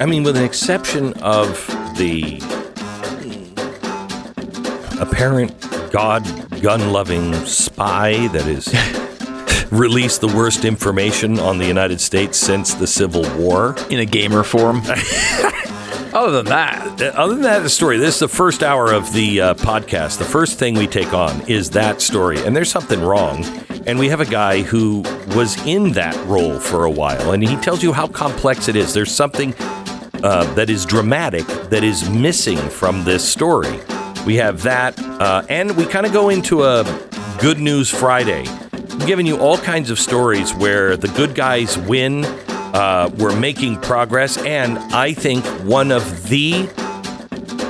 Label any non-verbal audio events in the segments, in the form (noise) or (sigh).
I mean, with an exception of the apparent God gun loving spy that has (laughs) released the worst information on the United States since the Civil War. in a gamer form. (laughs) Other than that, Other than that, the story, this is the first hour of the uh, podcast. The first thing we take on is that story. And there's something wrong. And we have a guy who was in that role for a while. And he tells you how complex it is. There's something uh, that is dramatic that is missing from this story. We have that. Uh, and we kind of go into a Good News Friday. I'm giving you all kinds of stories where the good guys win. Uh, we're making progress. And I think one of the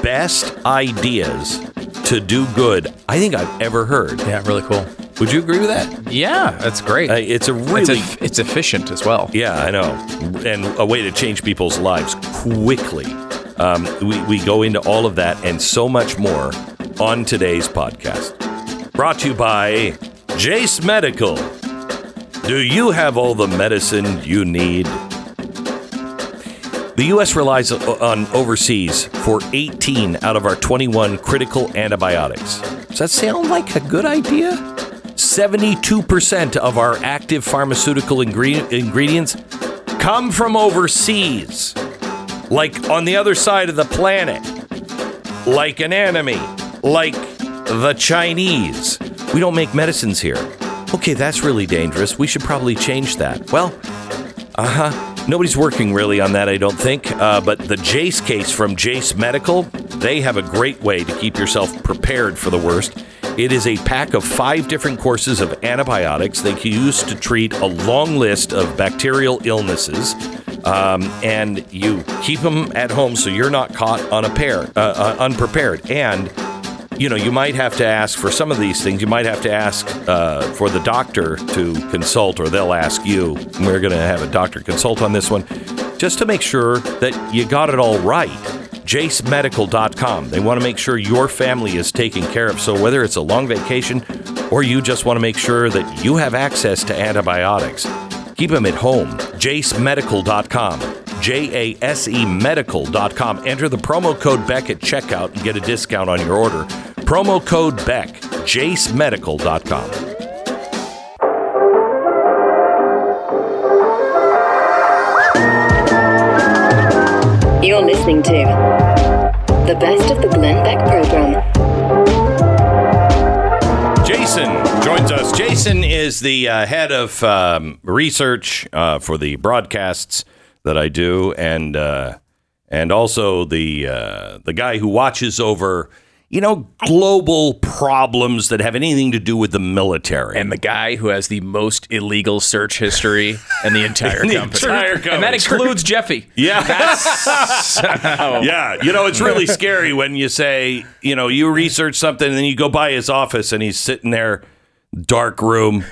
best ideas to do good I think I've ever heard. yeah, really cool. Would you agree with that? Yeah, that's great. Uh, it's a it's, really—it's efficient as well. yeah, I know, and a way to change people's lives quickly. Um, we we go into all of that and so much more on today's podcast. Brought to you by Jase Medical. Do you have all the medicine you need? The U.S. relies on overseas for 18 out of our 21 critical antibiotics. Does that sound like a good idea? 72% of our active pharmaceutical ingre- ingredients come from overseas, like on the other side of the planet, like an enemy, like the Chinese. We don't make medicines here. Okay, that's really dangerous. We should probably change that. Well, uh huh. Nobody's working really on that, I don't think. Uh, but the Jase case from Jase Medical, they have a great way to keep yourself prepared for the worst. It is a pack of five different courses of antibiotics they can use to treat a long list of bacterial illnesses. Um, and you keep them at home so you're not caught unprepared. Uh, uh, unprepared. And you know, you might have to ask for some of these things. You might have to ask uh, for the doctor to consult, or they'll ask you. We're going to have a doctor consult on this one just to make sure that you got it all right. JaseMedical.com. They want to make sure your family is taken care of. So, whether it's a long vacation or you just want to make sure that you have access to antibiotics, keep them at home. JaseMedical.com. J A S E medical.com. Enter the promo code Beck at checkout and get a discount on your order. Promo code Beck, jasemedical.com. You're listening to the best of the Glenn Beck program. Jason joins us. Jason is the uh, head of um, research uh, for the broadcasts that I do, and uh, and also the uh, the guy who watches over you know global problems that have anything to do with the military. And the guy who has the most illegal search history in the entire (laughs) The company. entire And that includes Jeffy. (laughs) Yeah. (laughs) yeah. You know, it's really scary when you say, you know, you research something and then you go by his office and he's sitting there, dark room.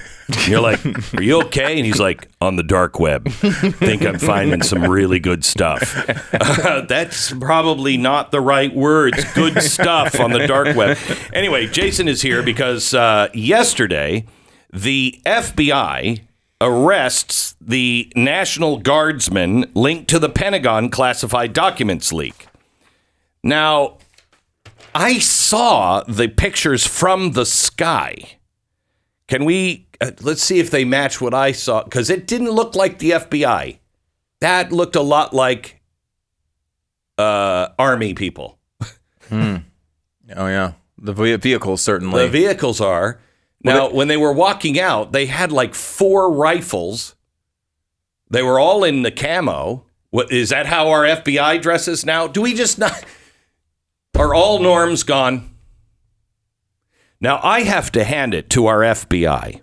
You're like, are you okay? And he's like, on the dark web. Think I'm finding some really good stuff. (laughs) that's probably not the right words. Good stuff on the dark web. Anyway, Jason is here because uh, yesterday the FBI arrests the National Guardsman linked to the Pentagon classified documents leak. Now, I saw the pictures from the sky. Can we uh, let's see if they match what I saw cuz it didn't look like the FBI. That looked a lot like uh army people. Oh yeah, the ve- vehicles certainly. The vehicles are. Now, when they were walking out, they had like four rifles. They were all in the camo. What is that? How our FBI dresses now? Do we just not? Are all norms gone? Now I have to hand it to our FBI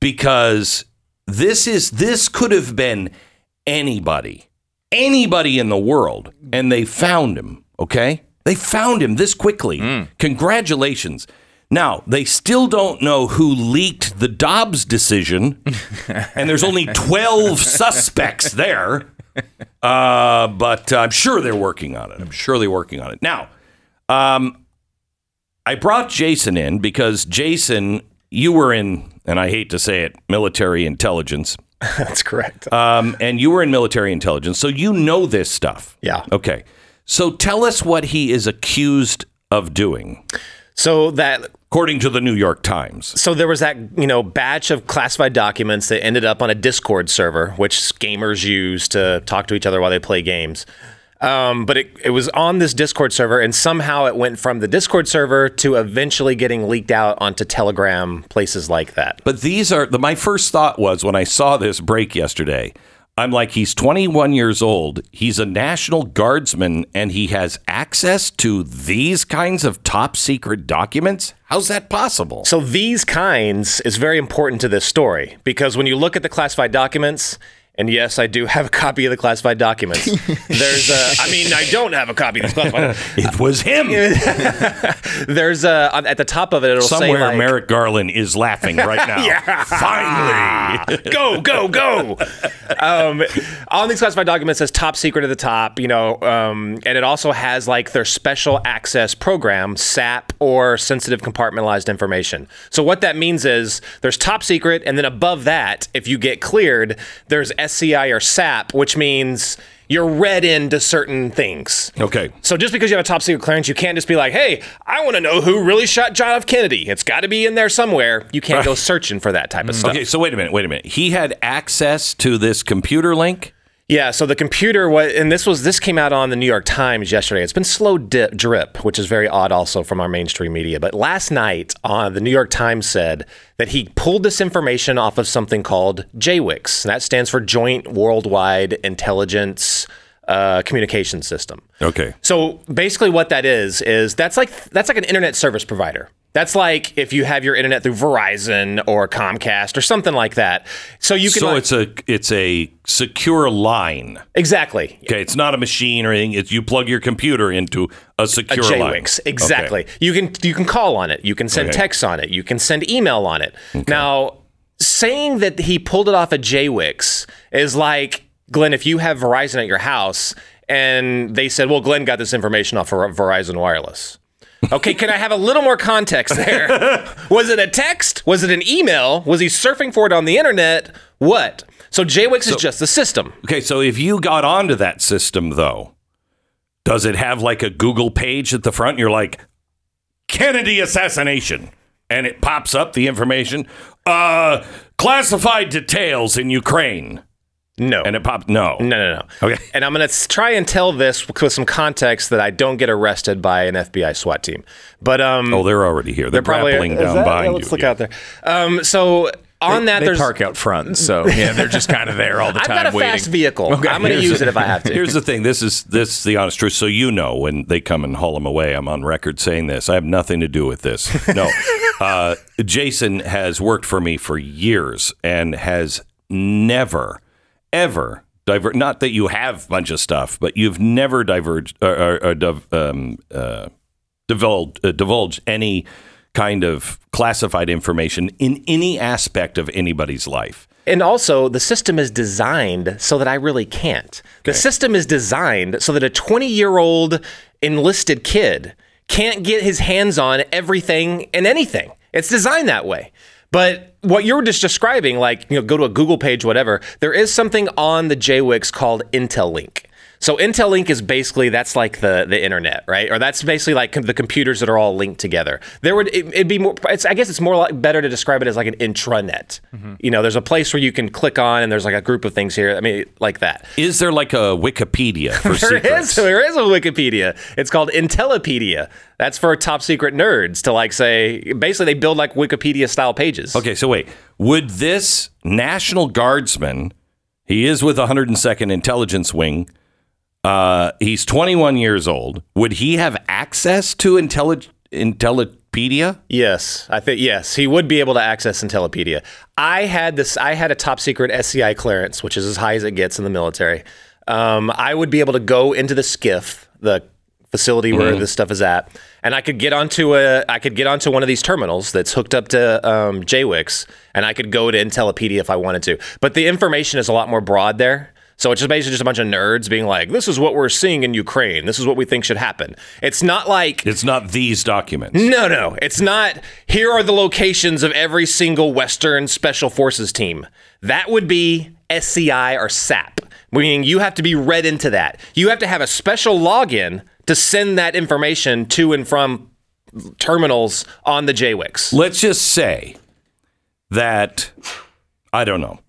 because this is this could have been anybody, anybody in the world, and they found him. Okay, they found him this quickly. Congratulations. Now they still don't know who leaked the Dobbs decision, and there's only (laughs) twelve suspects there. Uh, but I'm sure they're working on it. I'm sure they're working on it now. Um, I brought Jason in because Jason, you were in, and I hate to say it, military intelligence. (laughs) That's correct. um, and you were in military intelligence, so you know this stuff. Yeah. Okay. So tell us what he is accused of doing, so that according to the New York Times. so there was that you know batch of classified documents that ended up on a Discord server, which gamers use to talk to each other while they play games. Um, but it, it was on this Discord server, and somehow it went from the Discord server to eventually getting leaked out onto Telegram, places like that. But these are the, my first thought was when I saw this break yesterday. I'm like, he's 21 years old. He's a National Guardsman and he has access to these kinds of top secret documents. How's that possible? So these kinds is very important to this story because when you look at the classified documents, and yes, I do have a copy of the classified documents. (laughs) There's a, I mean, I don't have a copy of these classified. (laughs) It was him. (laughs) There's a at the top of it. It'll Somewhere say like, Merrick Garland is laughing right now. Finally. go, go, go. um, on these classified documents says top secret at the top, you know, um, and it also has like their special access program, SAP, or sensitive compartmentalized information. So what that means is there's top secret, and then above that, if you get cleared, there's SCI or SAP, which means you're read into certain things. Okay. So just because you have a top secret clearance, you can't just be like, "Hey, I want to know who really shot John F. Kennedy." It's got to be in there somewhere. You can't go (laughs) searching for that type of mm-hmm. stuff. Okay, so wait a minute, wait a minute. He had access to this computer link? Yeah, so the computer was, and this was this came out on the New York Times yesterday. It's been slow dip, drip, which is very odd also from our mainstream media. But last night, on the New York Times said that he pulled this information off of something called JWICS, and that stands for Joint Worldwide Intelligence uh, Communication System. Okay. So basically, what that is is that's like that's like an internet service provider. That's like if you have your internet through Verizon or Comcast or something like that. So you can So like- it's a it's a secure line. exactly Okay, it's not a machine or anything. It's you plug your computer into a secure line. JWICS, exactly. You can you can call on it. You can send Okay. texts on it. You can send email on it. Now, saying that he pulled it off of JWICS is like Glenn. If you have Verizon at your house and they said, "Well, Glenn got this information off of Verizon Wireless." Okay, can I have a little more context there? (laughs) Was it a text? Was it an email? Was he surfing for it on the internet? What? So JWICS is just the system. Okay, so if you got onto that system though, does it have like a Google page at the front? You're like Kennedy assassination, and it pops up the information. Uh, classified details in Ukraine, No. and it popped. No, No, no, no. Okay. And I'm going to try and tell this with some context that I don't get arrested by an FBI SWAT team. But um, Oh, they're already here. They're, probably grappling is down that- behind yeah, you. Let's look Yeah. out there. Um, so on that, they there's park out front, so yeah, they're just kind of there all the (laughs) I've time got a waiting. fast vehicle. I'm going to use the- it if I have to. Here's the thing. This is this is the honest truth. So you know when they come and haul him away, I'm on record saying this. I have nothing to do with this. (laughs) No, uh, Jason has worked for me for years and has never, ever divert. Not that you have a bunch of stuff, but you've never diverged or, or, or um, uh, divulged uh, divulged any kind of classified information in any aspect of anybody's life. And also, the system is designed so that I really can't. The system is designed so that a 20 year old enlisted kid can't get his hands on everything and anything. It's designed that way. But what you're just describing, like, you know, go to a Google page, whatever, there is something on the JWICS called Intelink. So Intelink is basically that's like the the internet, right? Or that's basically like com- the computers that are all linked together. There would it, it'd be more. It's, I guess it's more like better to describe it as like an intranet. Mm-hmm. You know, there's a place where you can click on, and there's like a group of things here. I mean, like that. Is there like a Wikipedia for (laughs) There secrets? is there is a Wikipedia. It's called Intellipedia. That's for top secret nerds to like say. Basically, they build like Wikipedia style pages. Okay, so wait. Would this National Guardsman, he is with 102nd Intelligence Wing, uh, he's 21 years old. Would he have access to Intelli- Intellipedia? Yes, I think yes, he would be able to access Intellipedia. I had this. I had a top secret SCI clearance, which is as high as it gets in the military. Um, I would be able to go into the SCIF, the facility where this stuff is at, and I could get onto a. I could get onto one of these terminals that's hooked up to um, JWICS, and I could go to Intellipedia if I wanted to. But the information is a lot more broad there. So it's just basically just a bunch of nerds being like, "This is what we're seeing in Ukraine. This is what we think should happen." It's not like It's not these documents. no, no, it's not. Here are the locations of every single Western Special Forces team. That would be SCI or SAP, meaning you have to be read into that. You have to have a special login to send that information to and from terminals on the JWICS. Let's just say that, I don't know,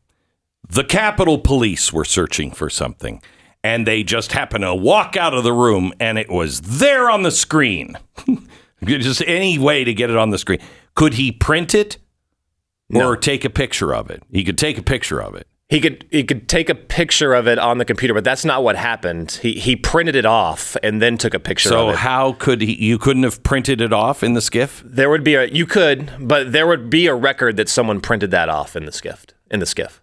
the Capitol Police were searching for something and they just happened to walk out of the room and it was there on the screen. (laughs) just any way to get it on the screen. Could he print it or take a picture of it? He could take a picture of it. He could he could take a picture of it on the computer, but that's not what happened. He he printed it off and then took a picture So of it. how could he? You couldn't have printed it off in the SCIF. There would be a you could, but there would be a record that someone printed that off in the SCIF in the SCIF.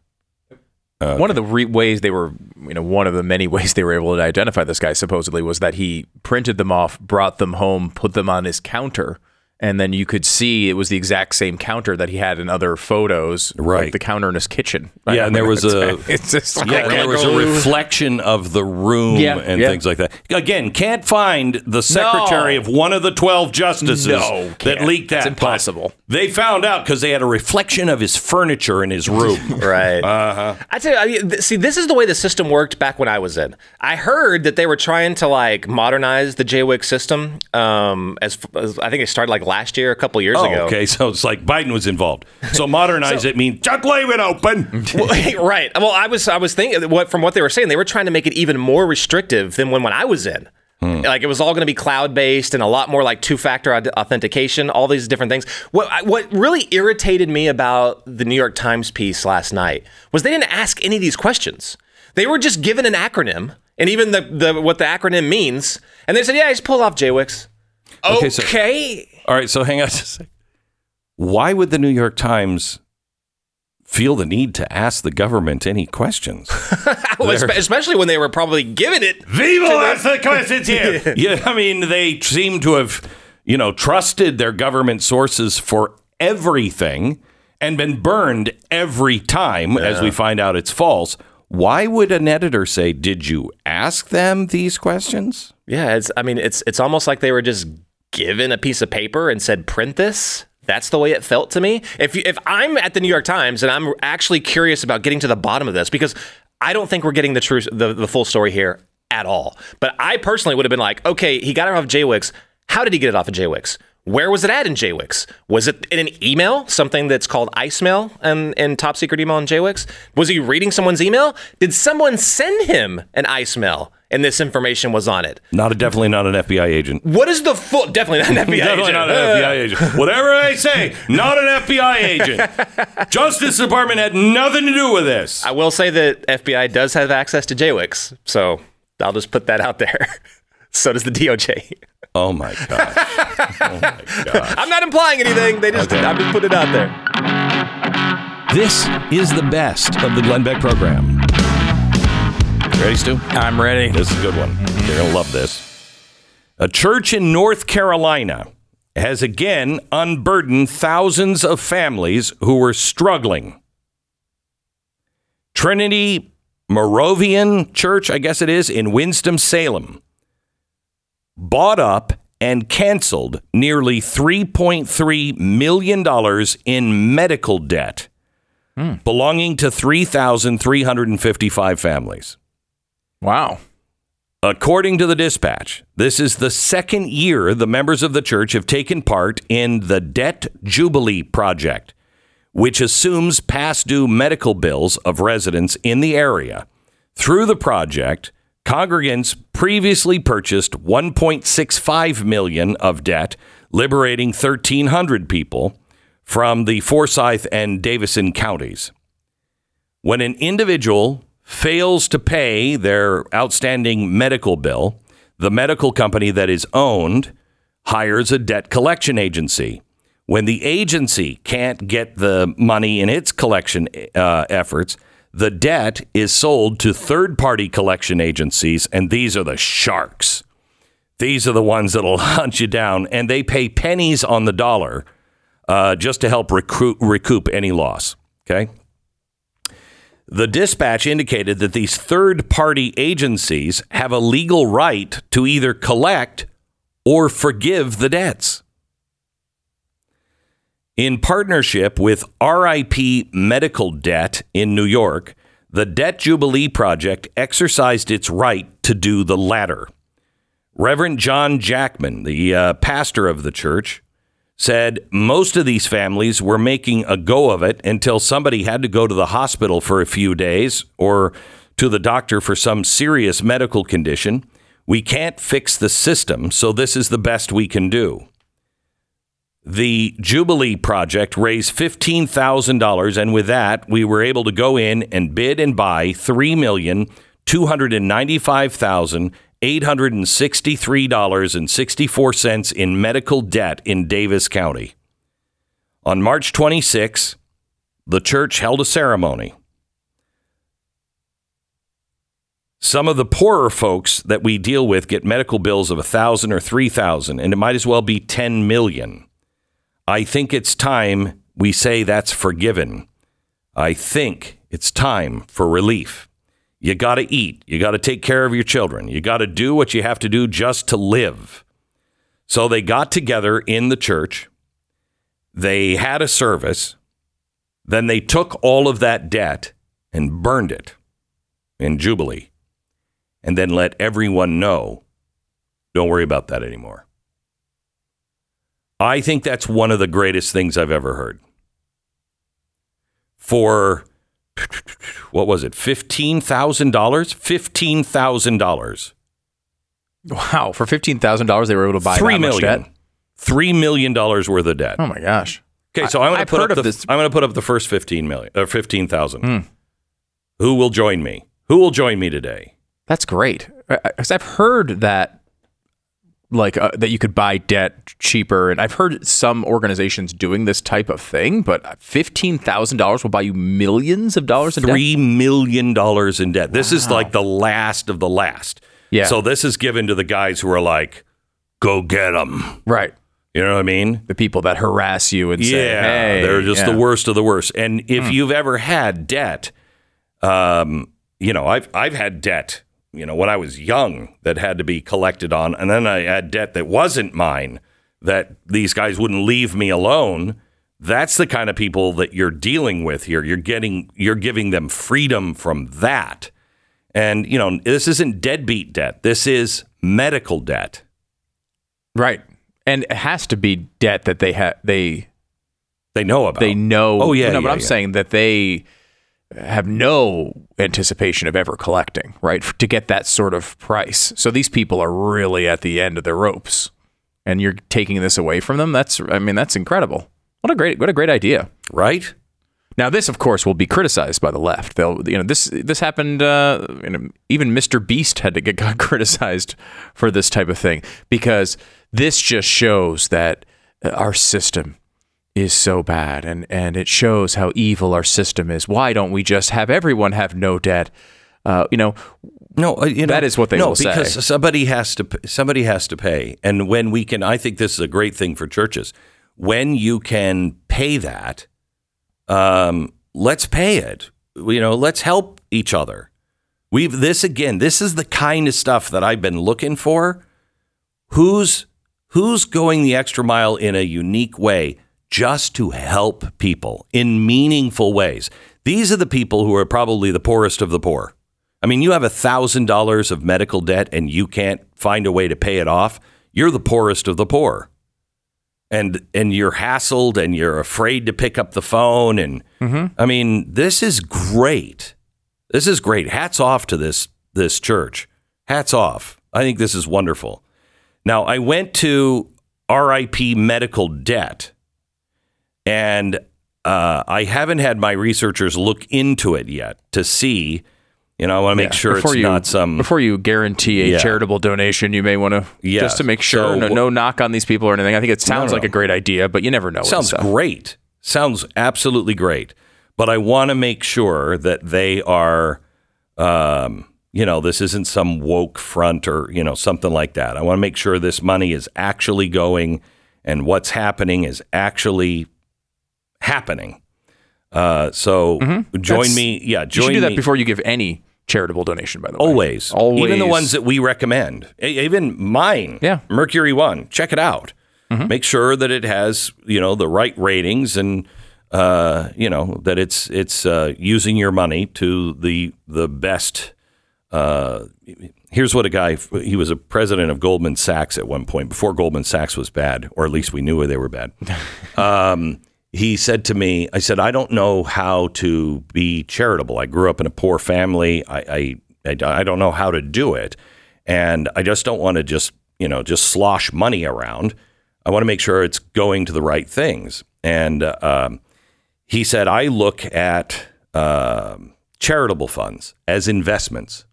Uh, one of the re- ways they were, you know, one of the many (laughs) ways they were able to identify this guy supposedly was that he printed them off, brought them home, put them on his counter, and then you could see it was the exact same counter that he had in other photos, Right. Like the counter in his kitchen. Yeah, (laughs) and there was a- It's just like, Yeah, there was a reflection of the room Yeah, and yeah. things like that. Again, can't find the secretary No. of one of the 12 justices No, that leaked that. It's impossible. They found out because they had a reflection of his furniture in his room. (laughs) Right. Uh-huh. I tell you, I mean, th- see, this is the way the system worked back when I was in. I heard that they were trying to like modernize the JWIC system. Um, as, as I think it started like last year, a couple years oh, ago. okay. So it's like Biden was involved. So modernize (laughs) it means leave it open. (laughs) Well, right. Well, I was I was thinking what from what they were saying, they were trying to make it even more restrictive than when when I was in. Hmm. Like it was all going to be cloud based and a lot more like two factor authentication, all these different things. What what really irritated me about the New York Times piece last night was they didn't ask any of these questions. They were just given an acronym and even the, the what the acronym means, and they said, "Yeah, just pull off JWICS." Okay, Okay. so- All right. So hang on (laughs) just a second. Why would the New York Times feel the need to ask the government any questions? (laughs) Well, especially when they were probably given it. We will ask the questions here. (laughs) yeah, I mean, they seem to have, you know, trusted their government sources for everything and been burned every time as we find out it's false. Why would an editor say, "Did you ask them these questions?" Yeah, it's. I mean, it's it's almost like they were just given a piece of paper and said, "Print this." That's the way it felt to me. If you, if I'm at the New York Times and I'm actually curious about getting to the bottom of this, because I don't think we're getting the true the, the full story here at all. But I personally would have been like, okay, he got it off of JWICS. How did he get it off of JWICS? Where was it at in JWICS? Was it in an email, something that's called IceMail and, and top secret email in JWICS? Was he reading someone's email? Did someone send him an IceMail and this information was on it? Not a, definitely not an FBI agent. What is the full? Definitely not an FBI agent? Definitely agent. not an FBI agent. (laughs) Whatever I say, not an FBI agent. (laughs) Justice Department had nothing to do with this. I will say that FBI does have access to JWICS, so I'll just put that out there. (laughs) so does the DOJ. Oh my gosh. Oh my gosh. I'm not implying anything. They just I'm just putting it out there. This is the best of the Glenn Beck program. Ready, Stu? I'm ready. This is a good one. You're going to love this. A church in North Carolina has again unburdened thousands of families who were struggling. Trinity Moravian Church, I guess it is, in Winston-Salem, bought up and canceled nearly $3.3 million in medical debt hmm. belonging to 3,355 families. Wow. According to the dispatch, this is the second year the members of the church have taken part in the Debt Jubilee Project, which assumes past due medical bills of residents in the area. Through the project, congregants previously purchased 1.65 million of debt, liberating 1,300 people from the Forsyth and Davidson counties. When an individual fails to pay their outstanding medical bill, the medical company that is owned hires a debt collection agency. When the agency can't get the money in its collection uh, efforts, the debt is sold to third party collection agencies, and these are the sharks. These are the ones that'll (laughs) hunt you down, and they pay pennies on the dollar uh, just to help recruit, recoup any loss. Okay. The dispatch indicated that these third party agencies have a legal right to either collect or forgive the debts. In partnership with RIP Medical Debt in New York, the Debt Jubilee Project exercised its right to do the latter. Reverend John Jackman, the uh, pastor of the church, said most of these families were making a go of it until somebody had to go to the hospital for a few days or to the doctor for some serious medical condition. We can't fix the system, so this is the best we can do. The Jubilee Project raised $15,000, and with that, we were able to go in and bid and buy $3,295,000 $863.64 in medical debt in Davis County. On March 26, the church held a ceremony. Some of the poorer folks that we deal with get medical bills of a 1000 or 3000 and it might as well be 10 million. I think it's time we say that's forgiven. I think it's time for relief. You got to eat. You got to take care of your children. You got to do what you have to do just to live. So they got together in the church. They had a service. Then they took all of that debt and burned it in Jubilee. And then let everyone know don't worry about that anymore. I think that's one of the greatest things I've ever heard. For what was it? Fifteen thousand dollars. Fifteen thousand dollars. Wow! For fifteen thousand dollars, they were able to buy three that million. Three million dollars worth of debt. Oh my gosh! Okay, so I, am going to put up the, this. I'm going to put up the first fifteen million or fifteen thousand. Hmm. Who will join me? Who will join me today? That's great. Because I've heard that, like uh, that you could buy debt cheaper, and I've heard some organizations doing this type of thing. But fifteen thousand dollars will buy you millions of dollars in debt. Three million dollars in debt. This is like the last of the last. Yeah. So this is given to the guys who are like, "Go get them." Right. You know what I mean? The people that harass you and say, Yeah, "Hey, they're just yeah. The worst of the worst. And if you've ever had debt, um, you know, I've I've had debt, you know, when I was young that had to be collected on, and then I had debt that wasn't mine that these guys wouldn't leave me alone. That's the kind of people that you're dealing with here. You're getting you're giving them freedom from that. And you know, this isn't deadbeat debt. This is medical debt. Right. And it has to be debt that they have they They know about. they know. Oh, yeah, No, but yeah, I'm yeah. saying that they have no anticipation of ever collecting, right? To get that sort of price. So these people are really at the end of their ropes, and you're taking this away from them. That's, I mean, that's incredible. What a great, what a great idea. right? Now, this, of course, will be criticized by the left. They'll, you know, this this happened. Uh, you know, even Mr. Beast had to get (laughs) got criticized for this type of thing because this just shows that our system is so bad, and and it shows how evil our system is. Why don't we just have everyone have no debt? Uh, you know, No, uh, you know, That is what they no, will say. because somebody has to somebody has to pay, and when we can, I think this is a great thing for churches. When you can pay that, um, let's pay it. You know, let's help each other. We've this again. This is the kind of stuff that I've been looking for. Who's who's going the extra mile in a unique way just to help people in meaningful ways? These are the people who are probably the poorest of the poor. I mean, you have a thousand dollars of medical debt and you can't find a way to pay it off. You're the poorest of the poor, and and you're hassled and you're afraid to pick up the phone. And mm-hmm. I mean, this is great. This is great. Hats off to this this church. Hats off. I think this is wonderful. Now, I went to RIP Medical Debt, and uh, I haven't had my researchers look into it yet to see. You know, I want to make yeah, sure it's before you, not some. before you guarantee a Yeah. charitable donation, you may want to Yeah. just to make sure. So- no, no knock on these people or anything. I think it sounds no, like no. a great idea, but you never know. sounds great. Sounds absolutely great. But I want to make sure that they are, um, you know, this isn't some woke front or, you know, something like that. I want to make sure this money is actually going and what's happening is actually happening. Uh, so join Mm-hmm. That's- me. Yeah, You should do that me. before you give any charitable donation. By the way, Always. always. Even the ones that we recommend. Even mine. Yeah. Mercury One. Check it out. Make sure that it has, you know, the right ratings and uh, you know, that it's it's uh, using your money to the the best uh, here's what a guy he was a president of Goldman Sachs at one point before Goldman Sachs was bad, or at least we knew where they were bad. (laughs) Um, he said to me, I said, I don't know how to be charitable. I grew up in a poor family. I, I, I, I don't know how to do it. And I just don't want to just, you know, just slosh money around. I want to make sure it's going to the right things. And uh, um, he said, I look at um charitable funds as investments,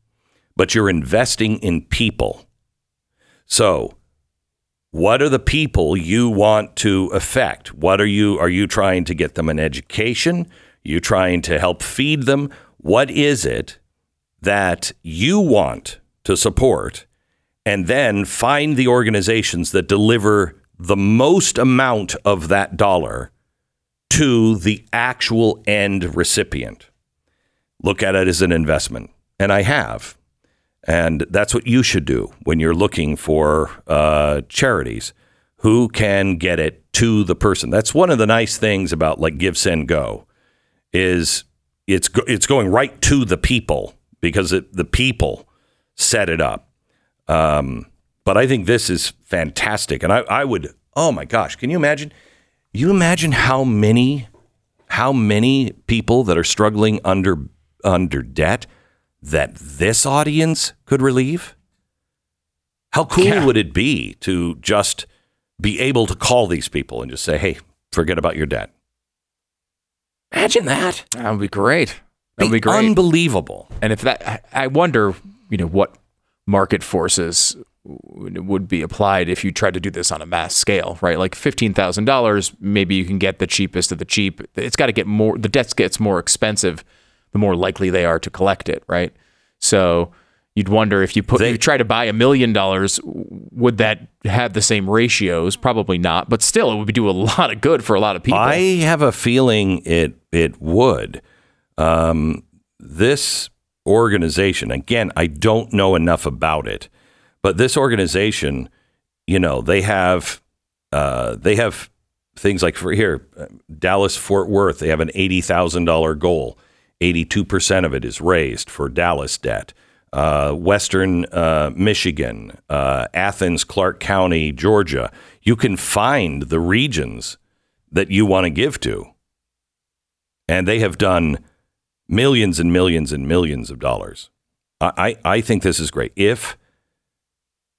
but you're investing in people. So what are the people you want to affect? What are you are you trying to get them an education? you trying to help feed them? What is it that you want to support? And then find the organizations that deliver the most amount of that dollar to the actual end recipient. Look at it as an investment. And I have. And that's what you should do when you're looking for uh, charities. Who can get it to the person? That's one of the nice things about like GiveSendGo, is it's go- it's going right to the people because it, the people set it up. Um, but I think this is fantastic, and I, I would. Oh my gosh, can you imagine? You imagine how many how many people that are struggling under under debt that this audience could relieve? How cool Yeah. would it be to just be able to call these people and just say, "Hey, forget about your debt." Imagine that. That would be great. That would be great. Unbelievable. and if that, I I wonder, you know, what market forces would would be applied if you tried to do this on a mass scale, right? Like fifteen thousand dollars, maybe you can get the cheapest of the cheap. It's got to get more. The debt gets more expensive, the more likely they are to collect it, right? So you'd wonder if you put They- you try to buy a million dollars, would that have the same ratios? Probably not, but still, it would do a lot of good for a lot of people. I have a feeling it it would. Um, this organization, again, I don't know enough about it, but this organization, you know, they have uh, they have things like for here, uh, Dallas Fort Worth, they have an eighty thousand dollar goal. Eighty two percent of it is raised for Dallas debt. Uh, Western uh, Michigan, uh, Athens, Clark County, Georgia. You can find the regions that you want to give to. And they have done millions and millions and millions of dollars. I, I, I think this is great. If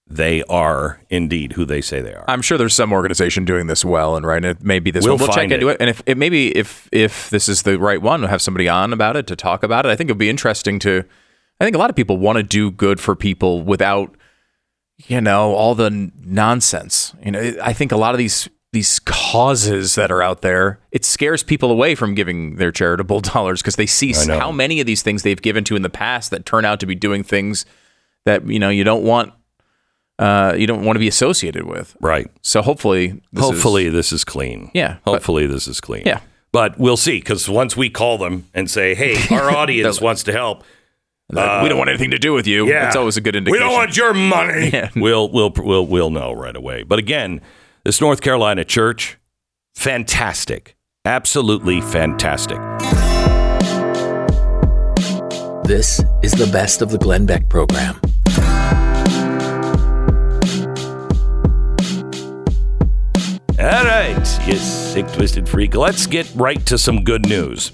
they are indeed who they say they are. I'm sure there's some organization doing this well, and right, and it maybe this We'll. We'll check into it. and if it maybe if if this is the right one, we'll have somebody on about it to talk about it. I think it'd be interesting to. I think a lot of people want to do good for people without, you know, all the n- nonsense. You know, I think a lot of these these causes that are out there, it scares people away from giving their charitable (laughs) dollars because they see how many of these things they've given to in the past that turn out to be doing things that you know you don't want. Uh, you don't want to be associated with. right. So hopefully, this is- Hopefully this is clean. Yeah, but- Hopefully this is clean. Yeah. But we'll see because once we call them and say, "Hey, (laughs) our audience wants to help," like, we don't want anything to do with you. Yeah. It's always a good indication. We don't want your money. (laughs) Yeah. We'll we'll we'll we'll know right away. But again, this North Carolina church, fantastic, absolutely fantastic. This is the best of the Glenn Beck program. You sick, twisted freak. Let's get right to some good news.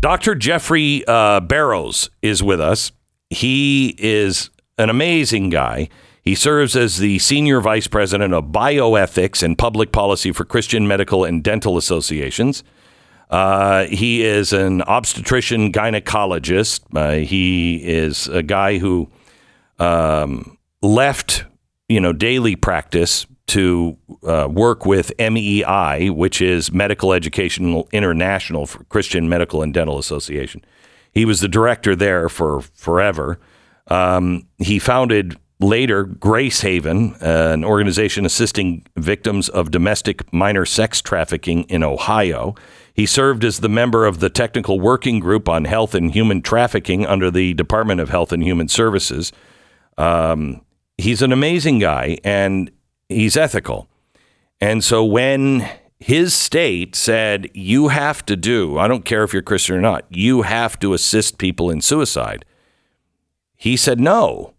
Dr. Jeffrey uh, Barrows is with us. He is an amazing guy. He serves as the senior vice president of bioethics and public policy for Christian Medical and Dental Associations. Uh, he is an obstetrician gynecologist. Uh, he is a guy who um, left, you know, daily practice to uh, work with MEI, which is Medical Educational International for Christian Medical and Dental Association. He was the director there for forever. Um, he founded later Grace Haven, uh, an organization assisting victims of domestic minor sex trafficking in Ohio. He served as the member of the Technical Working Group on Health and Human Trafficking under the Department of Health and Human Services. Um, he's an amazing guy and he's ethical. And so when his state said, you have to do, I don't care if you're Christian or not, you have to assist people in suicide, he said no.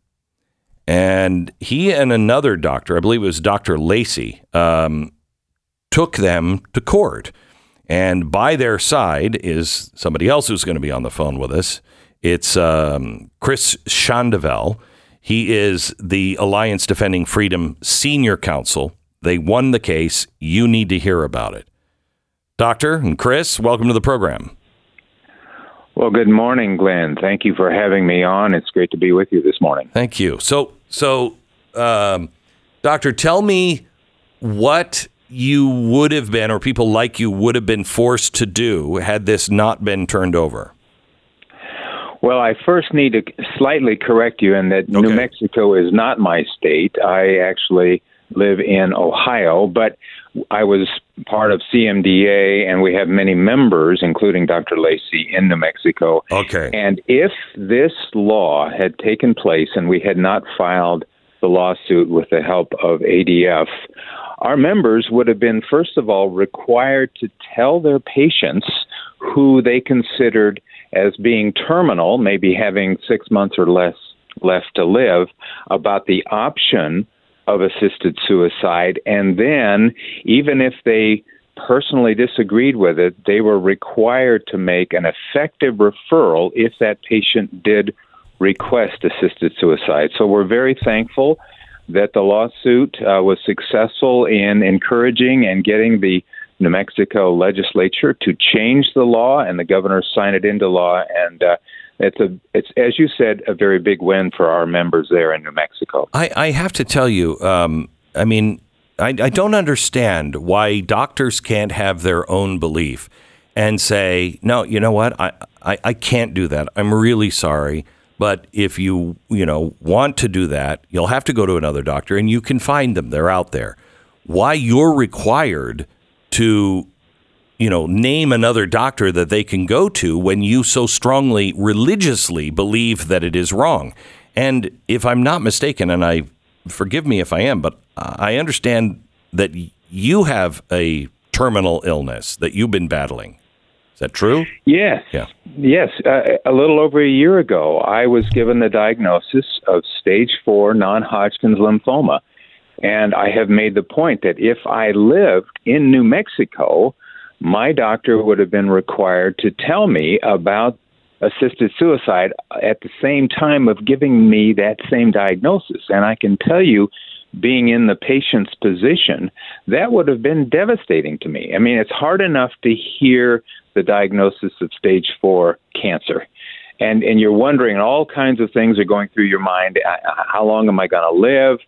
And he and another doctor, I believe it was Dr. Lacey, um, took them to court. And by their side is somebody else who's going to be on the phone with us. It's um, Chris Schandevel. He is the Alliance Defending Freedom Senior Counsel. They won the case. You need to hear about it. Doctor and Chris, welcome to the program. Well, good morning, Glenn. Thank you for having me on. It's great to be with you this morning. Thank you. So, so, um, doctor, tell me what you would have been, or people like you would have been forced to do had this not been turned over. Well, I first need to slightly correct you in that okay. New Mexico is not my state. I actually live in Ohio, but I was part of CMDA, and we have many members, including Dr. Lacey, in New Mexico. Okay. And if this law had taken place and we had not filed the lawsuit with the help of ADF, our members would have been, first of all, required to tell their patients who they considered as being terminal, maybe having six months or less left to live, about the option of assisted suicide. And then, even if they personally disagreed with it, they were required to make an effective referral if that patient did request assisted suicide. So we're very thankful that the lawsuit uh, was successful in encouraging and getting the New Mexico legislature to change the law, and the governor signed it into law. And uh, it's a it's as you said a very big win for our members there in New Mexico. I, I have to tell you, um, I mean, I, I don't understand why doctors can't have their own belief and say, no, you know what, I, I, I can't do that. I'm really sorry. But if you you know want to do that, you'll have to go to another doctor, and you can find them. They're out there. Why you're required to you know, name another doctor that they can go to when you so strongly religiously believe that it is wrong. And if I'm not mistaken, and I forgive me if I am, but I understand that you have a terminal illness that you've been battling. Is that true? Yes. Yeah. Yes. Uh, a little over a year ago, I was given the diagnosis of stage four non Hodgkin's lymphoma. And I have made the point that if I lived in New Mexico, my doctor would have been required to tell me about assisted suicide at the same time of giving me that same diagnosis. And I can tell you, being in the patient's position, that would have been devastating to me. I mean, it's hard enough to hear the diagnosis of stage four cancer. And, and you're wondering, all kinds of things are going through your mind. How long am I going to live?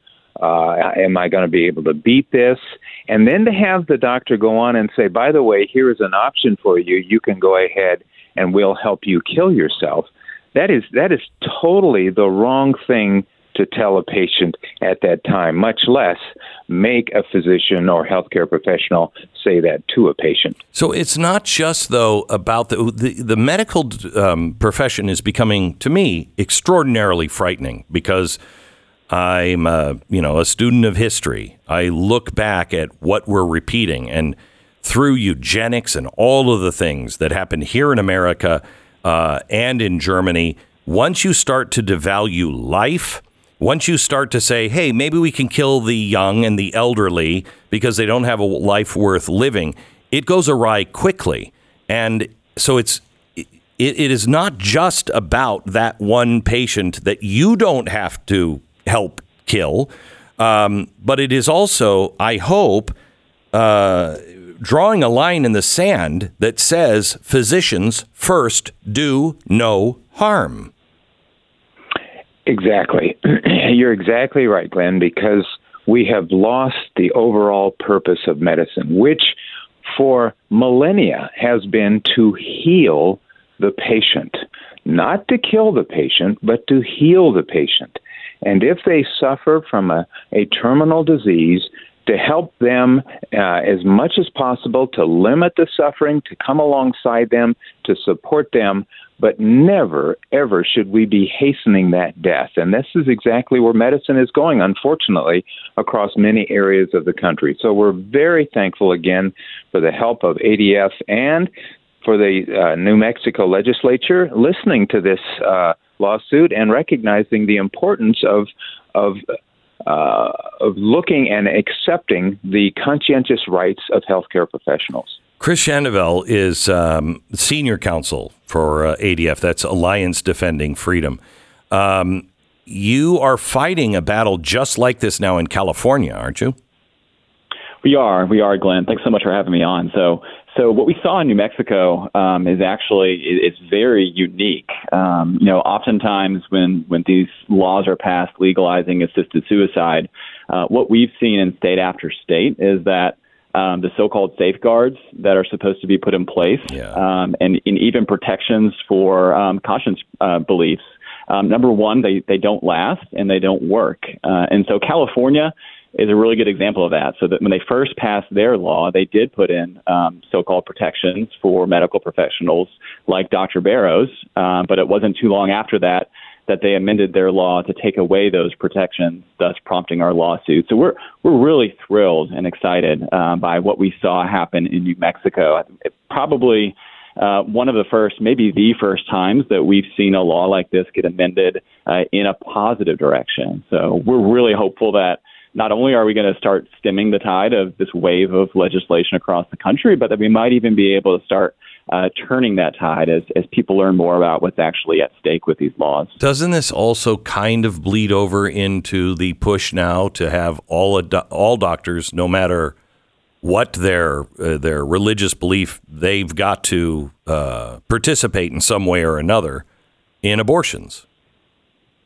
Uh, am I going to be able to beat this? And then to have the doctor go on and say, by the way, here is an option for you. You can go ahead and we'll help you kill yourself. That is that is totally the wrong thing to tell a patient at that time, much less make a physician or healthcare professional say that to a patient. So it's not just though about the the, the medical um, profession is becoming to me extraordinarily frightening because I'm a, you know a student of history. I look back at what we're repeating, and through eugenics and all of the things that happened here in America uh, and in Germany, once you start to devalue life, once you start to say, "Hey, maybe we can kill the young and the elderly because they don't have a life worth living," it goes awry quickly, and so it's it, it is not just about that one patient that you don't have to help kill. Um, but it is also, I hope, uh, drawing a line in the sand that says physicians first do no harm. Exactly. (clears throat) You're exactly right, Glenn, because we have lost the overall purpose of medicine, which for millennia has been to heal the patient, not to kill the patient, but to heal the patient. And if they suffer from a, a terminal disease, to help them uh, as much as possible to limit the suffering, to come alongside them, to support them, but never, ever should we be hastening that death. And this is exactly where medicine is going, unfortunately, across many areas of the country. So we're very thankful again for the help of ADF and for the uh, New Mexico legislature listening to this uh, lawsuit and recognizing the importance of of uh, of looking and accepting the conscientious rights of healthcare professionals. Chris Schandevel is um, senior counsel for uh, ADF. That's Alliance Defending Freedom. Um, you are fighting a battle just like this now in California, aren't you? We are. We are, Glenn. Thanks so much for having me on. So, so what we saw in New Mexico um, is actually it's very unique. Um, you know, oftentimes when when these laws are passed legalizing assisted suicide, uh, what we've seen in state after state is that um, the so-called safeguards that are supposed to be put in place, yeah. um, and, and, even protections for um, conscience uh, beliefs. Um, number one, they they don't last and they don't work. Uh, and so California is a really good example of that. So that when they first passed their law, they did put in um, so-called protections for medical professionals like Dr. Barrows, um, but it wasn't too long after that that they amended their law to take away those protections, thus prompting our lawsuit. So we're we're really thrilled and excited uh, by what we saw happen in New Mexico. It probably. Uh, one of the first, maybe the first times that we've seen a law like this get amended uh, in a positive direction. So we're really hopeful that not only are we going to start stemming the tide of this wave of legislation across the country, but that we might even be able to start uh, turning that tide as, as people learn more about what's actually at stake with these laws. Doesn't this also kind of bleed over into the push now to have all all doctors, no matter what their uh, their religious belief, they've got to uh, participate in some way or another in abortions?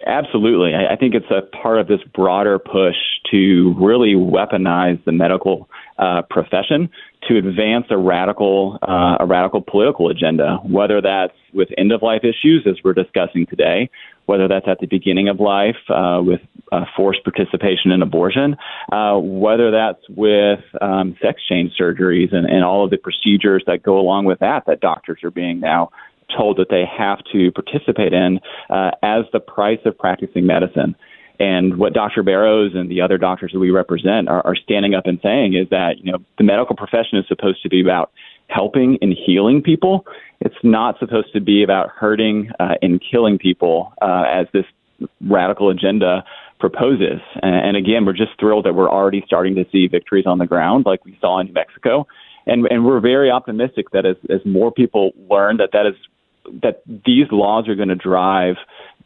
Absolutely. I, I think it's a part of this broader push to really weaponize the medical uh, profession to advance a radical uh, a radical political agenda, whether that's with end of life issues as we're discussing today, whether that's at the beginning of life uh, with uh, forced participation in abortion, uh, whether that's with um, sex change surgeries and, and all of the procedures that go along with that that doctors are being now told that they have to participate in uh, as the price of practicing medicine. And what Dr. Barrows and the other doctors that we represent are, are standing up and saying is that you know the medical profession is supposed to be about helping and healing people. It's not supposed to be about hurting uh, and killing people uh, as this radical agenda proposes. And, and again, we're just thrilled that we're already starting to see victories on the ground, like we saw in New Mexico. And, and we're very optimistic that as, as more people learn that that is that these laws are going to drive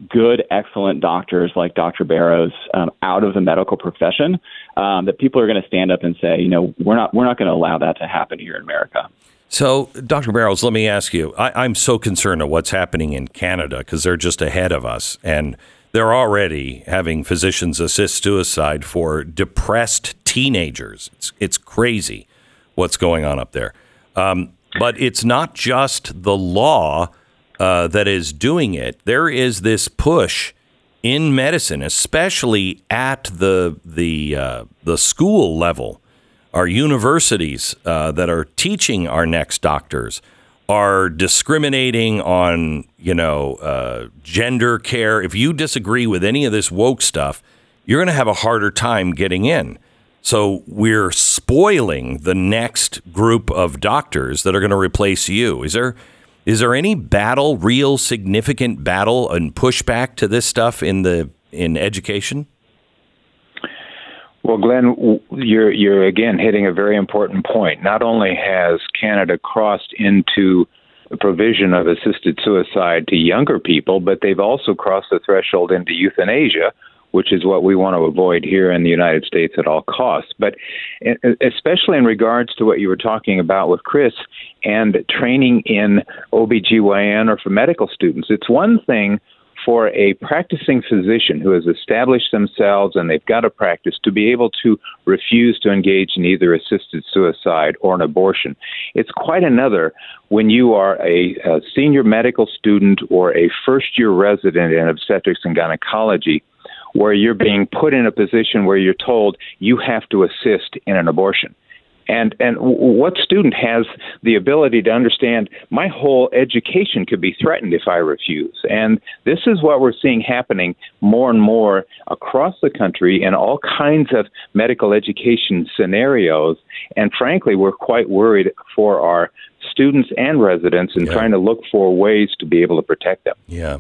good, excellent doctors like Dr. Barrows um, out of the medical profession. Um, that people are going to stand up and say, you know, we're not we're not going to allow that to happen here in America. So, Dr. Barrows, let me ask you. I, I'm so concerned of what's happening in Canada because they're just ahead of us, and they're already having physicians assist suicide for depressed teenagers. It's it's crazy what's going on up there. Um, but it's not just the law uh, that is doing it, there is this push in medicine, especially at the the uh, the school level. Our universities uh, that are teaching our next doctors are discriminating on you know uh, gender care. If you disagree with any of this woke stuff, you're going to have a harder time getting in. So we're spoiling the next group of doctors that are going to replace you. Is there is there any battle, real significant battle and pushback to this stuff in the in education? Well, Glenn, you're you're again hitting a very important point. Not only has Canada crossed into the provision of assisted suicide to younger people, but they've also crossed the threshold into euthanasia, which is what we want to avoid here in the United States at all costs. But especially in regards to what you were talking about with Chris and training in OBGYN or for medical students, it's one thing for a practicing physician who has established themselves and they've got a practice to be able to refuse to engage in either assisted suicide or an abortion. It's quite another when you are a, a senior medical student or a first year resident in obstetrics and gynecology where you're being put in a position where you're told you have to assist in an abortion. And and what student has the ability to understand my whole education could be threatened if I refuse? And this is what we're seeing happening more and more across the country in all kinds of medical education scenarios. And frankly, we're quite worried for our students and residents and Yeah. trying to look for ways to be able to protect them. Yeah.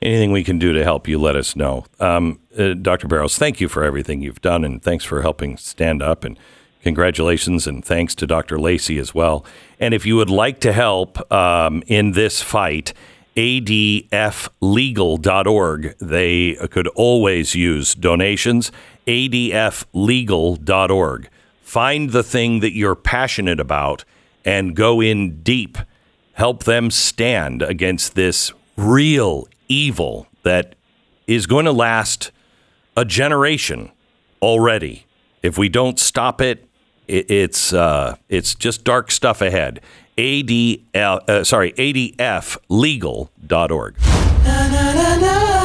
Anything we can do to help you, let us know. Um, uh, Dr. Barrows, thank you for everything you've done, and thanks for helping stand up. And congratulations, and thanks to Dr. Lacy as well. And if you would like to help um, in this fight, adflegal.org. They could always use donations. adflegal.org. Find the thing that you're passionate about and go in deep. Help them stand against this real evil that is going to last a generation already. If we don't stop it, it it's uh, it's just dark stuff ahead. ADL, uh, sorry, adflegal.org. na na na na